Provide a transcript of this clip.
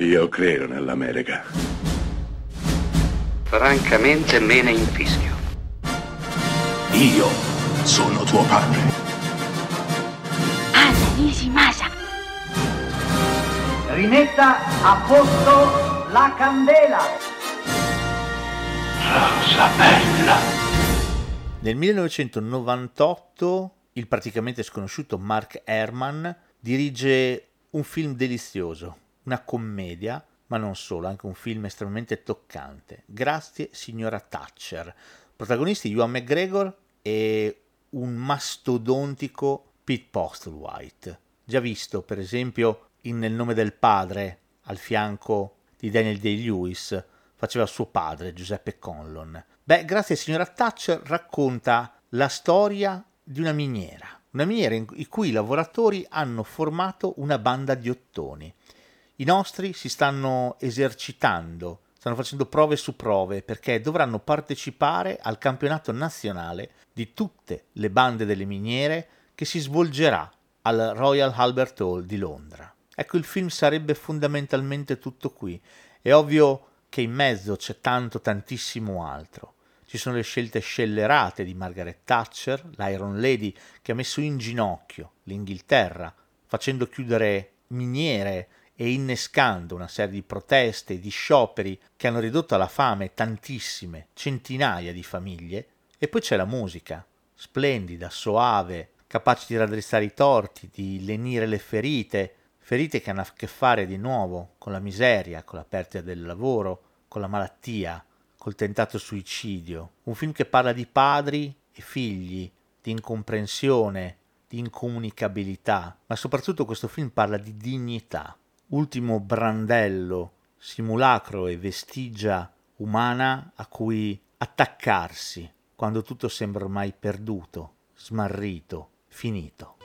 Io credo nell'America. Francamente me ne infischio. Io sono tuo padre. Anna Nishimasa. Rimetta a posto la candela. Rosa bella. Nel 1998 il praticamente sconosciuto Mark Herman dirige un film delizioso, una commedia, ma non solo, anche un film estremamente toccante. Grazie signora Thatcher. Protagonisti Ewan McGregor e un mastodontico Pete Postlewhite. Già visto, per esempio, in Nel nome del padre, al fianco di Daniel Day-Lewis, faceva suo padre, Giuseppe Conlon. Beh, grazie signora Thatcher racconta la storia di una miniera, una miniera in cui i lavoratori hanno formato una banda di ottoni. I nostri si stanno esercitando, stanno facendo prove su prove perché dovranno partecipare al campionato nazionale di tutte le bande delle miniere che si svolgerà al Royal Albert Hall di Londra. Ecco, il film sarebbe fondamentalmente tutto qui. È ovvio che in mezzo c'è tanto, tantissimo altro. Ci sono le scelte scellerate di Margaret Thatcher, l'Iron Lady, che ha messo in ginocchio l'Inghilterra, facendo chiudere miniere e innescando una serie di proteste e di scioperi che hanno ridotto alla fame tantissime, centinaia di famiglie. E poi c'è la musica, splendida, soave, capace di raddrizzare i torti, di lenire le ferite, ferite che hanno a che fare di nuovo con la miseria, con la perdita del lavoro, con la malattia, col tentato suicidio, un film che parla di padri e figli, di incomprensione, di incomunicabilità, ma soprattutto questo film parla di dignità, ultimo brandello, simulacro e vestigia umana a cui attaccarsi quando tutto sembra ormai perduto, smarrito, finito.